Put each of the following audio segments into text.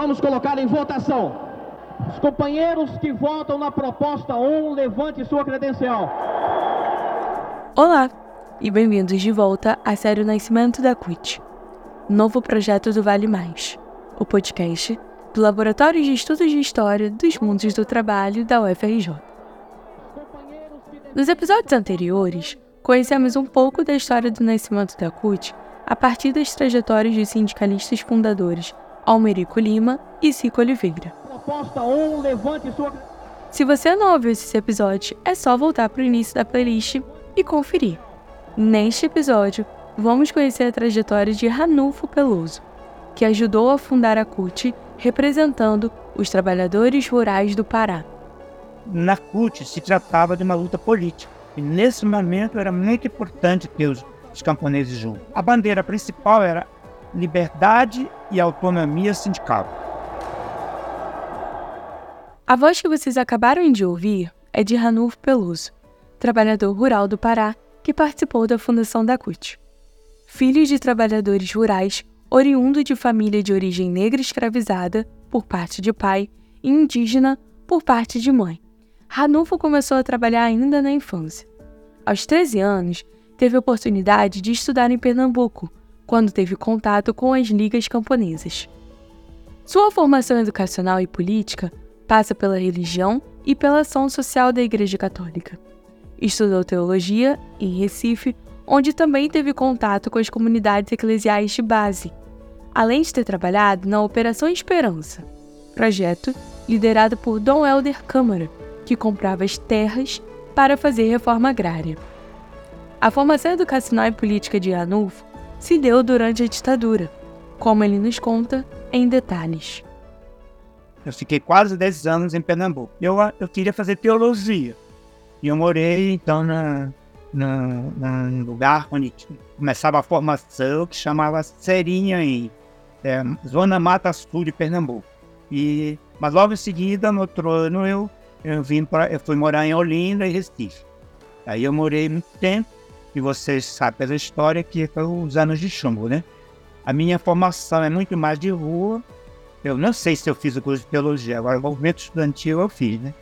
Vamos colocar em votação. Os companheiros que votam na proposta 1, levante sua credencial. Olá e bem-vindos de volta à série Nascimento da CUT, novo projeto do Vale Mais, o podcast do Laboratório de Estudos de História dos Mundos do Trabalho da UFRJ. Nos episódios anteriores, conhecemos um pouco da história do nascimento da CUT a partir das trajetórias dos sindicalistas fundadores Almerico Lima e Cico Oliveira. Se você não ouviu esse episódio, é só voltar para o início da playlist e conferir. Neste episódio, vamos conhecer a trajetória de Ranulfo Peloso, que ajudou a fundar a CUT representando os trabalhadores rurais do Pará. Na CUT se tratava de uma luta política, e nesse momento era muito importante ter os, os camponeses juntos. A bandeira principal era liberdade e autonomia sindical. A voz que vocês acabaram de ouvir é de Ranulfo Peluso, trabalhador rural do Pará que participou da fundação da CUT. Filho de trabalhadores rurais, oriundo de família de origem negra escravizada por parte de pai e indígena por parte de mãe. Ranulfo começou a trabalhar ainda na infância. Aos 13 anos, teve a oportunidade de estudar em Pernambuco, quando teve contato com as ligas camponesas. Sua formação educacional e política passa pela religião e pela ação social da Igreja Católica. Estudou teologia em Recife, onde também teve contato com as comunidades eclesiais de base, além de ter trabalhado na Operação Esperança, projeto liderado por Dom Helder Câmara, que comprava as terras para fazer reforma agrária. A formação educacional e política de Anulfo se deu durante a ditadura, como ele nos conta em detalhes. Eu fiquei quase 10 anos em Pernambuco. Eu, eu queria fazer teologia. E eu morei, então, na, na, lugar onde começava a formação, que chamava Serinha, em é, Zona Mata Sul de Pernambuco. E, mas logo em seguida, no outro ano, eu, eu, vim pra, eu fui morar em Olinda e Recife. Aí eu morei muito tempo que vocês sabem pela história, que foi os anos de chumbo, né? A minha formação é muito mais de rua. Eu não sei se eu fiz o curso de teologia, agora o movimento estudantil eu fiz, né?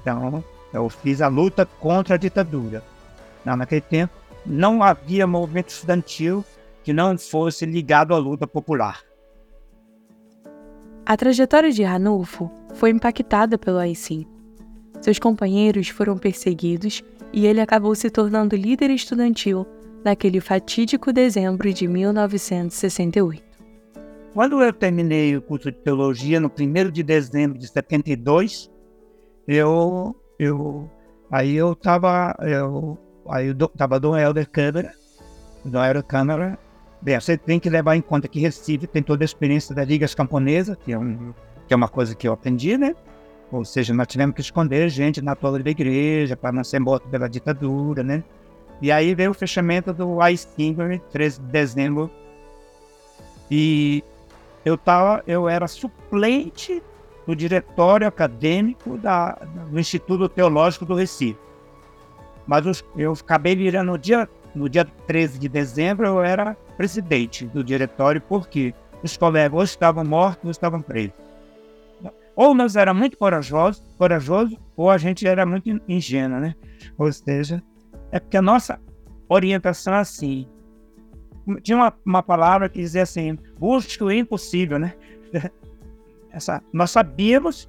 Então, eu fiz a luta contra a ditadura. Não, naquele tempo, não havia movimento estudantil que não fosse ligado à luta popular. A trajetória de Ranulfo foi impactada pelo AI-5. Seus companheiros foram perseguidos e ele acabou se tornando líder estudantil naquele fatídico dezembro de 1968. Quando eu terminei o curso de teologia, no 1 de dezembro de 72, eu, eu aí eu estava, eu, aí eu estava Dom Helder Câmara, Dom Helder Câmara, bem, você tem que levar em conta que Recife tem toda a experiência das ligas camponesas, que é, um, que é uma coisa que eu aprendi, né? Ou seja, nós tivemos que esconder gente na torre da igreja para não ser morto pela ditadura, né? E aí veio o fechamento do AI-5, 13 de dezembro. E eu tava, eu era suplente do diretório acadêmico da, do Instituto Teológico do Recife. Mas eu acabei virando no dia, no dia 13 de dezembro, eu era presidente do diretório, porque os colegas ou estavam mortos ou estavam presos. Ou nós era muito corajosos, corajoso, ou a gente era muito ingênuo, né? Ou seja, é porque a nossa orientação é assim. Tinha uma, uma palavra que dizia assim: busque o impossível, né? Essa, nós sabíamos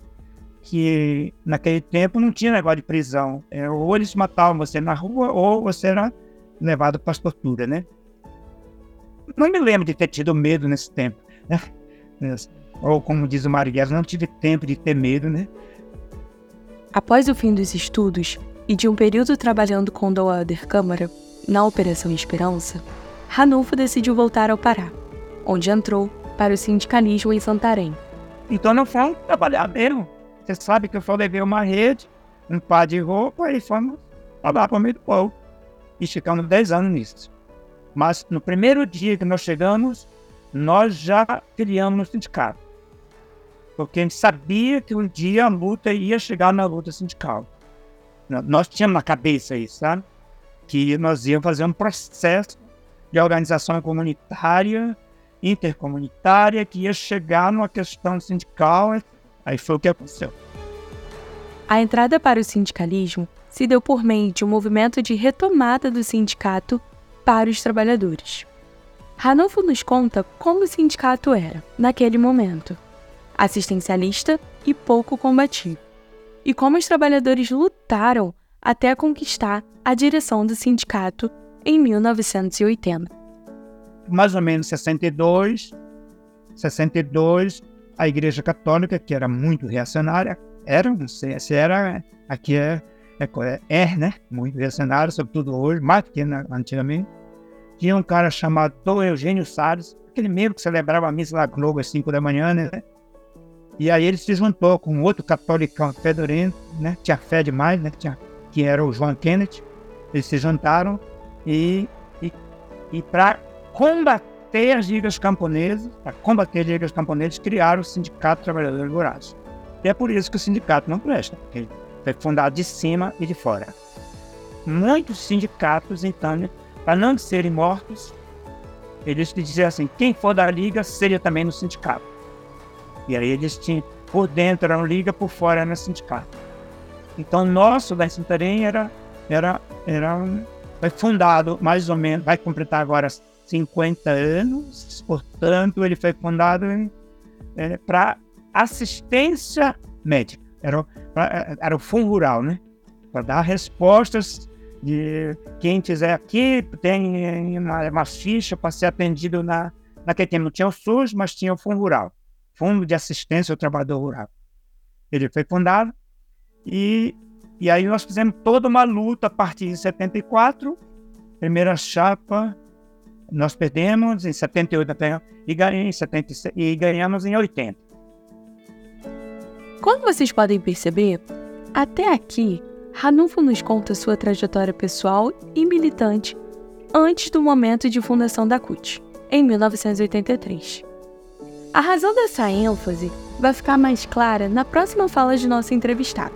que naquele tempo não tinha negócio de prisão. É, ou eles matavam você na rua, ou você era levado para as torturas, né? Não me lembro de ter tido medo nesse tempo, né? Ou como diz o Marighella, não tive tempo de ter medo, né? Após o fim dos estudos e de um período trabalhando com Doader Câmara na Operação Esperança, Ranulfo decidiu voltar ao Pará, onde entrou para o sindicalismo em Santarém. Então não fomos trabalhar mesmo. Você sabe que eu só levei uma rede, um par de roupa e fomos trabalhar para o meio do povo. E ficamos 10 anos nisso. Mas no primeiro dia que nós chegamos, nós já criamos no sindicato porque a gente sabia que um dia a luta ia chegar na luta sindical. Nós tínhamos na cabeça isso, sabe? Que nós íamos fazer um processo de organização comunitária intercomunitária que ia chegar numa questão sindical. Aí foi o que aconteceu. A entrada para o sindicalismo se deu por meio de um movimento de retomada do sindicato para os trabalhadores. Ranulfo nos conta como o sindicato era, naquele momento, assistencialista e pouco combativo, e como os trabalhadores lutaram até conquistar a direção do sindicato em 1980. Mais ou menos 62, 62, a Igreja Católica, que era muito reacionária, era, não sei se era, aqui é, é, é, né? Muito reacionária, sobretudo hoje, mais do que antigamente. Tinha um cara chamado Dom Eugênio Salles, aquele mesmo que celebrava a missa lá Globo às 5 da manhã, né? E aí ele se juntou com outro catolicão fedorento, né? Tinha fé demais, né? Tinha, que era o João Kennedy. Eles se juntaram e, e, e para combater as ligas camponesas, para combater as ligas camponesas, criaram o Sindicato Trabalhadores Rurais. E é por isso que o sindicato não presta, porque foi fundado de cima e de fora. Muitos sindicatos, então, para não serem mortos, eles diziam assim: quem for da liga seria também no sindicato. E aí eles tinham, por dentro era uma liga, por fora era sindicato. Então, nosso da Santarém era, era, era foi fundado mais ou menos, vai completar agora 50 anos, portanto, ele foi fundado é, para assistência médica. Era, pra, era o fundo rural, né? Para dar respostas de quem quiser aqui, tem uma, uma ficha para ser atendido na, naquele tempo. Não tinha o SUS, mas tinha o Fundo Rural Fundo de Assistência ao Trabalhador Rural. Ele foi fundado e, e aí nós fizemos toda uma luta a partir de 74. Primeira chapa nós perdemos em 78 e, em e ganhamos em 80. Como vocês podem perceber, até aqui, Ranulfo nos conta sua trajetória pessoal e militante antes do momento de fundação da CUT, em 1983. A razão dessa ênfase vai ficar mais clara na próxima fala de nosso entrevistado.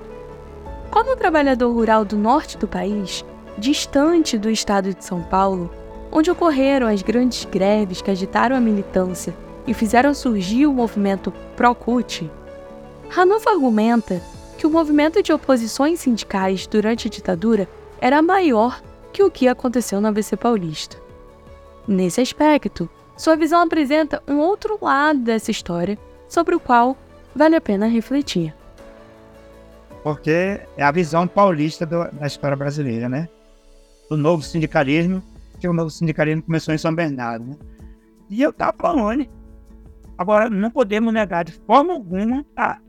Como trabalhador rural do norte do país, distante do estado de São Paulo, onde ocorreram as grandes greves que agitaram a militância e fizeram surgir o movimento Pro-CUT, Ranulfo argumenta que o movimento de oposições sindicais durante a ditadura era maior que o que aconteceu no ABC Paulista. Nesse aspecto, sua visão apresenta um outro lado dessa história sobre o qual vale a pena refletir. Porque é a visão paulista do, da história brasileira, né? Do novo sindicalismo, que o novo sindicalismo começou em São Bernardo, né? E eu estava falando. Agora, não podemos negar de forma alguma a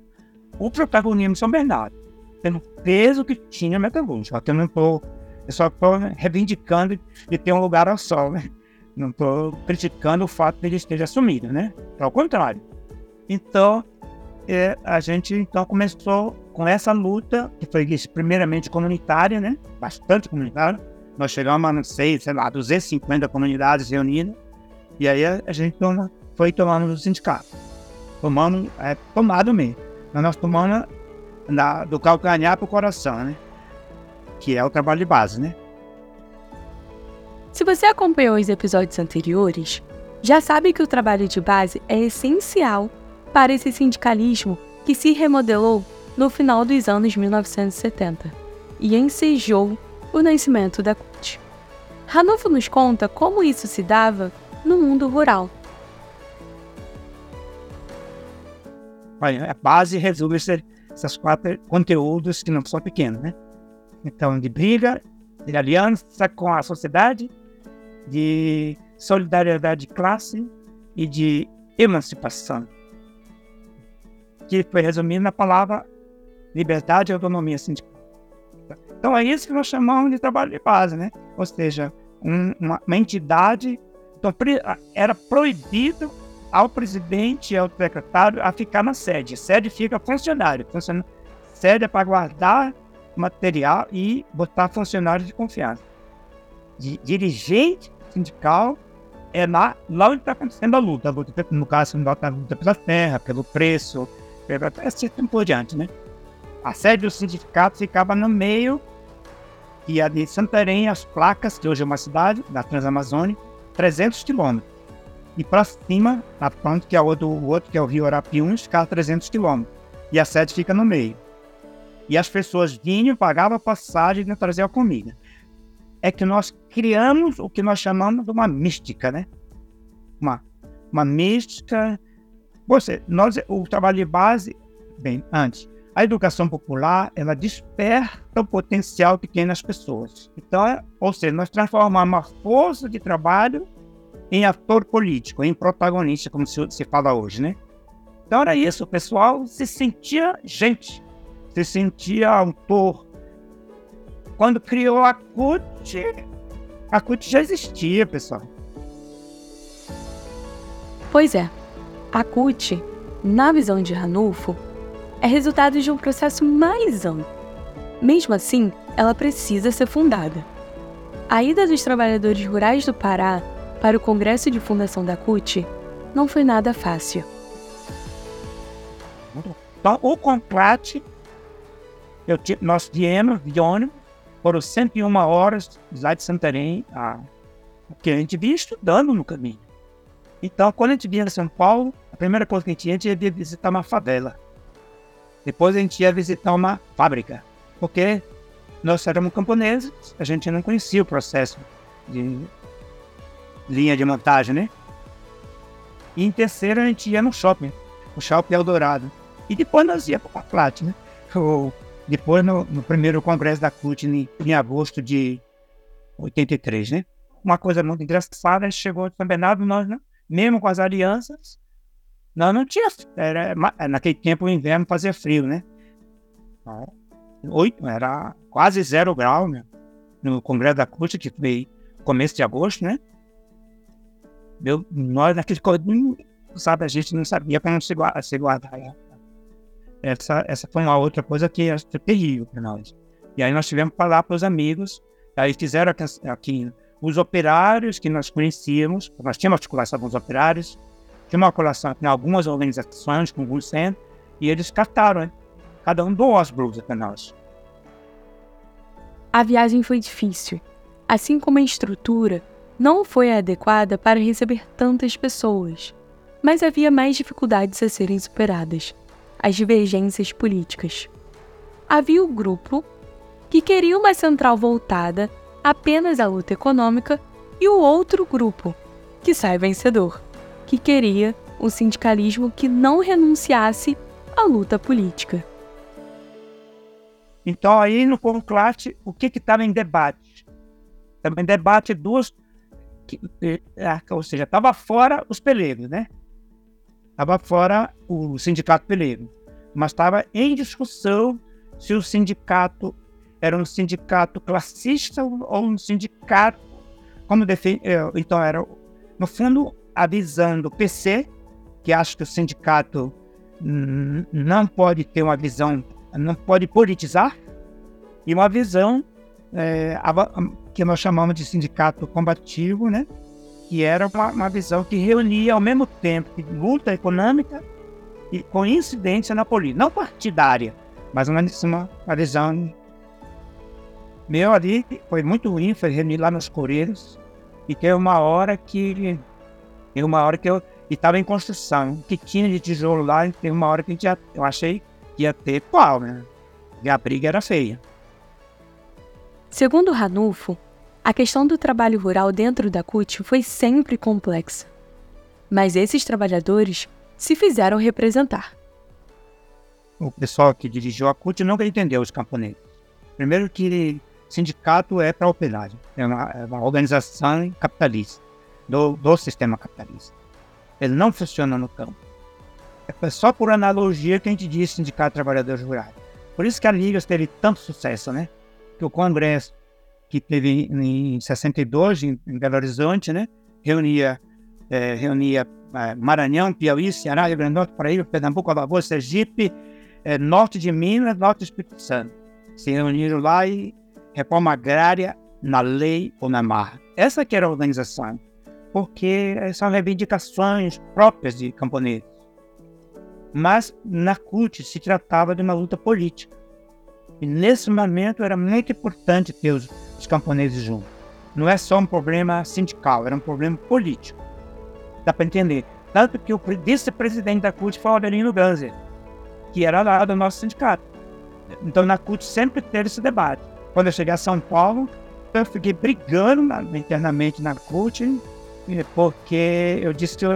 o protagonismo de São Bernardo, pelo peso que tinha a. Eu não estou, eu só estou reivindicando de ter um lugar ao sol, né? Não estou criticando o fato de ele esteja assumido, né? Ao contrário. Então, é, a gente então começou com essa luta, que foi primeiramente comunitária, né? Bastante comunitária. Nós chegamos a, não sei, sei lá, 250 comunidades reunidas. E aí a, a gente toma, foi tomando o sindicato. Tomando, é, tomado mesmo nós tomamos na, do calcanhar para o coração, né? Que é o trabalho de base, né? Se você acompanhou os episódios anteriores, já sabe que o trabalho de base é essencial para esse sindicalismo que se remodelou no final dos anos 1970 e ensejou o nascimento da CUT. Ranulfo nos conta como isso se dava no mundo rural. a base resume esses quatro conteúdos que não são pequenos, né? Então, de briga, de aliança com a sociedade, de solidariedade de classe e de emancipação. Que foi resumido na palavra liberdade e autonomia sindical. Então, é isso que nós chamamos de trabalho de base, né? Ou seja, um, uma, uma entidade. Então, era proibido ao presidente e ao secretário a ficar na sede. A sede fica funcionário. funcionário. Sede é para guardar material e botar funcionários de confiança. De, dirigente sindical é lá, lá onde está acontecendo a luta. A no caso, a luta pela terra, pelo preço, pelo, assim por diante, né? A sede do sindicato ficava no meio e a de Santarém, as placas, que hoje é uma cidade, da Transamazônica, 300 quilômetros. e para cima, na ponta, que é o outro, o outro que é o Rio Arapiuns, fica 300 quilômetros. E a sede fica no meio. E as pessoas vinham, pagavam passagem e traziam comida. É que nós criamos o que nós chamamos de uma mística, né? Uma, uma mística. Você, nós, o trabalho de base, bem, antes, a educação popular, ela desperta o potencial que tem nas pessoas. Então, é, ou seja, nós transformamos uma força de trabalho em ator político, em protagonista, como se, se fala hoje, né? Então era isso, o pessoal se sentia gente, se sentia autor. Quando criou a CUT, a CUT já existia, pessoal. Pois é, a CUT, na visão de Ranulfo, é resultado de um processo mais amplo. Mesmo assim, ela precisa ser fundada. A ida dos trabalhadores rurais do Pará para o Congresso de Fundação da CUT não foi nada fácil. Então, o contrato, eu, nós viemos de ônibus, foram 101 horas lá de Santarém, a, que a gente via estudando no caminho. Então, quando a gente vinha em São Paulo, a primeira coisa que a gente ia, a gente ia visitar uma favela. Depois a gente ia visitar uma fábrica, porque nós éramos camponeses, a gente não conhecia o processo de linha de montagem, né? E em terceiro a gente ia no shopping, o Shopping Eldorado. E depois nós ia para o Plat, né? Depois no, no, primeiro congresso da CUT em, agosto de 83, né? Uma coisa muito engraçada, chegou São Bernardo, nós, né? mesmo com as alianças, nós não tinha, era, naquele tempo o inverno fazia frio, né? Oito, era quase zero grau, né? No congresso da CUT, que foi começo de agosto, né? Meu, nós naquele sabe, a gente não sabia como se, se guardar. Né? Essa, essa foi uma outra coisa que é terrível para nós. E aí nós tivemos que falar para os amigos, aí fizeram aqui, os operários que nós conhecíamos, nós tínhamos articulação com os operários, tinha uma colação com algumas organizações, com alguns centros, e eles captaram, né? cada um doou as blusas para nós. A viagem foi difícil, assim como a estrutura não foi adequada para receber tantas pessoas, mas havia mais dificuldades a serem superadas as divergências políticas. Havia o grupo que queria uma central voltada apenas à luta econômica e o outro grupo, que sai vencedor, que queria um sindicalismo que não renunciasse à luta política. Então aí no conclate, o que estava em debate? Estava em debate duas que, é, ou seja, estava fora os pelegos, né? Estava fora o sindicato pelego, mas estava em discussão se o sindicato era um sindicato classista ou um sindicato como é, então era no fundo a visão do PC que acha que o sindicato não pode ter uma visão, não pode politizar, e uma visão é, que nós chamamos de sindicato combativo, né? Que era uma, uma visão que reunia ao mesmo tempo luta econômica e com incidência na política, não partidária, mas uma, uma visão meu ali foi muito ruim, foi reunir lá nos Correios e teve uma hora que teve uma hora que eu estava em construção, que tinha de tijolo lá, e teve uma hora que ia, eu achei que ia ter pau, né? E a briga era feia. Segundo Ranulfo, a questão do trabalho rural dentro da CUT foi sempre complexa. Mas esses trabalhadores se fizeram representar. O pessoal que dirigiu a CUT nunca entendeu os camponeses. Primeiro que sindicato é para operário, é uma, é uma, organização capitalista, do, do sistema capitalista. Ele não funciona no campo. É só por analogia que a gente diz sindicato de trabalhadores rurais. Por isso que a Liga teve tanto sucesso, né? Que o Congresso que teve em 62 em, Belo Horizonte, né? Reunia, é, reunia é, Maranhão, Piauí, Ceará, Rio Grande do Norte, Paraíba, Pernambuco, Alagoas, Sergipe, é, norte de Minas, norte do Espírito Santo. Se reuniram lá e reforma agrária na lei ou na marra. Essa que era a organização, porque são reivindicações próprias de camponeses. Mas na CUT se tratava de uma luta política. E nesse momento era muito importante ter os, os camponeses juntos. Não é só um problema sindical, era um problema político. dá para entender. Tanto que o vice-presidente da CUT foi o Adelino Ganzer, que era lá do nosso sindicato. Então na CUT sempre teve esse debate. Quando eu cheguei a São Paulo, eu fiquei brigando na, internamente na CUT, porque eu disse que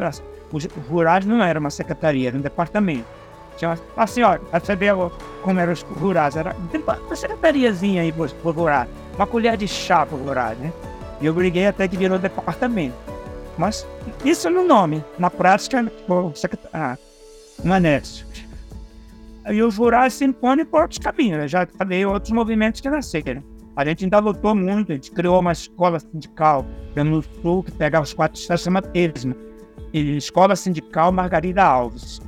os rurais não era uma secretaria, era um departamento. Assim, ó, você vê como eram os rurais, era uma secretariazinha aí por, por rural, uma colher de chá por rural, né? E eu briguei até que virou departamento. Mas isso no nome, na prática, o secretário, ah, um anexo. E os rurais se impõem por outros caminhos. Eu já falei outros movimentos que nasceram. A gente ainda lutou muito, a gente criou uma escola sindical pelo sul, que pega os quatro estados, chama TESMA. E Escola Sindical Margarida Alves.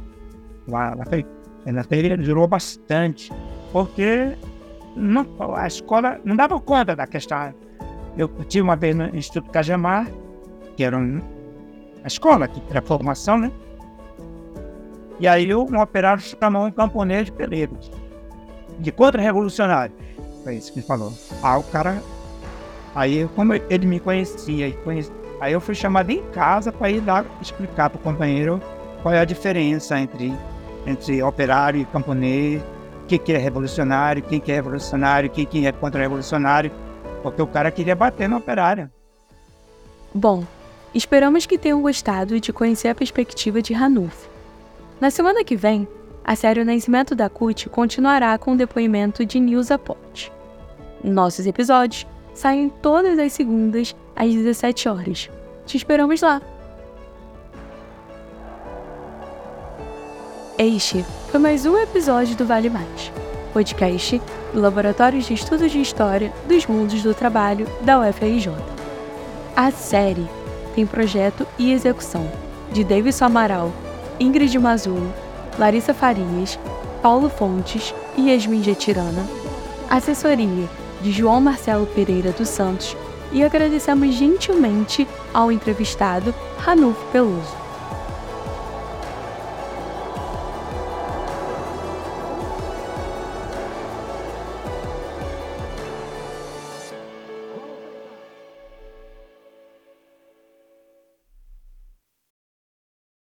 Lá, ela, foi, ela durou bastante, porque não, a escola não dava conta da questão. Eu tive uma vez no Instituto Cajamar, que era a escola, que era formação, né? E aí um operário chamou um camponês de peleiro, de contra-revolucionário. Foi isso que ele falou. Ah, o cara. Aí, como ele me conhecia, conhecia aí eu fui chamado em casa para ir lá explicar para o companheiro qual é a diferença entre, entre operário e camponês, o que, é revolucionário, quem que é revolucionário, quem que é contra-revolucionário, porque o cara queria bater no operário. Bom, esperamos que tenham gostado de conhecer a perspectiva de Ranulfo. Na semana que vem, a série O Nascimento da CUT continuará com o depoimento de Nilza Ponte. Nossos episódios saem todas as segundas às 17 horas. Te esperamos lá! Este foi mais um episódio do Vale Mais, podcast do Laboratório de Estudos de História dos Mundos do Trabalho da UFRJ. A série tem projeto e execução de Davidson Amaral, Ingrid Mazulo, Larissa Farias, Paulo Fontes e Yasmin Getirana, assessoria de João Marcelo Pereira dos Santos e agradecemos gentilmente ao entrevistado Ranulfo Peluso.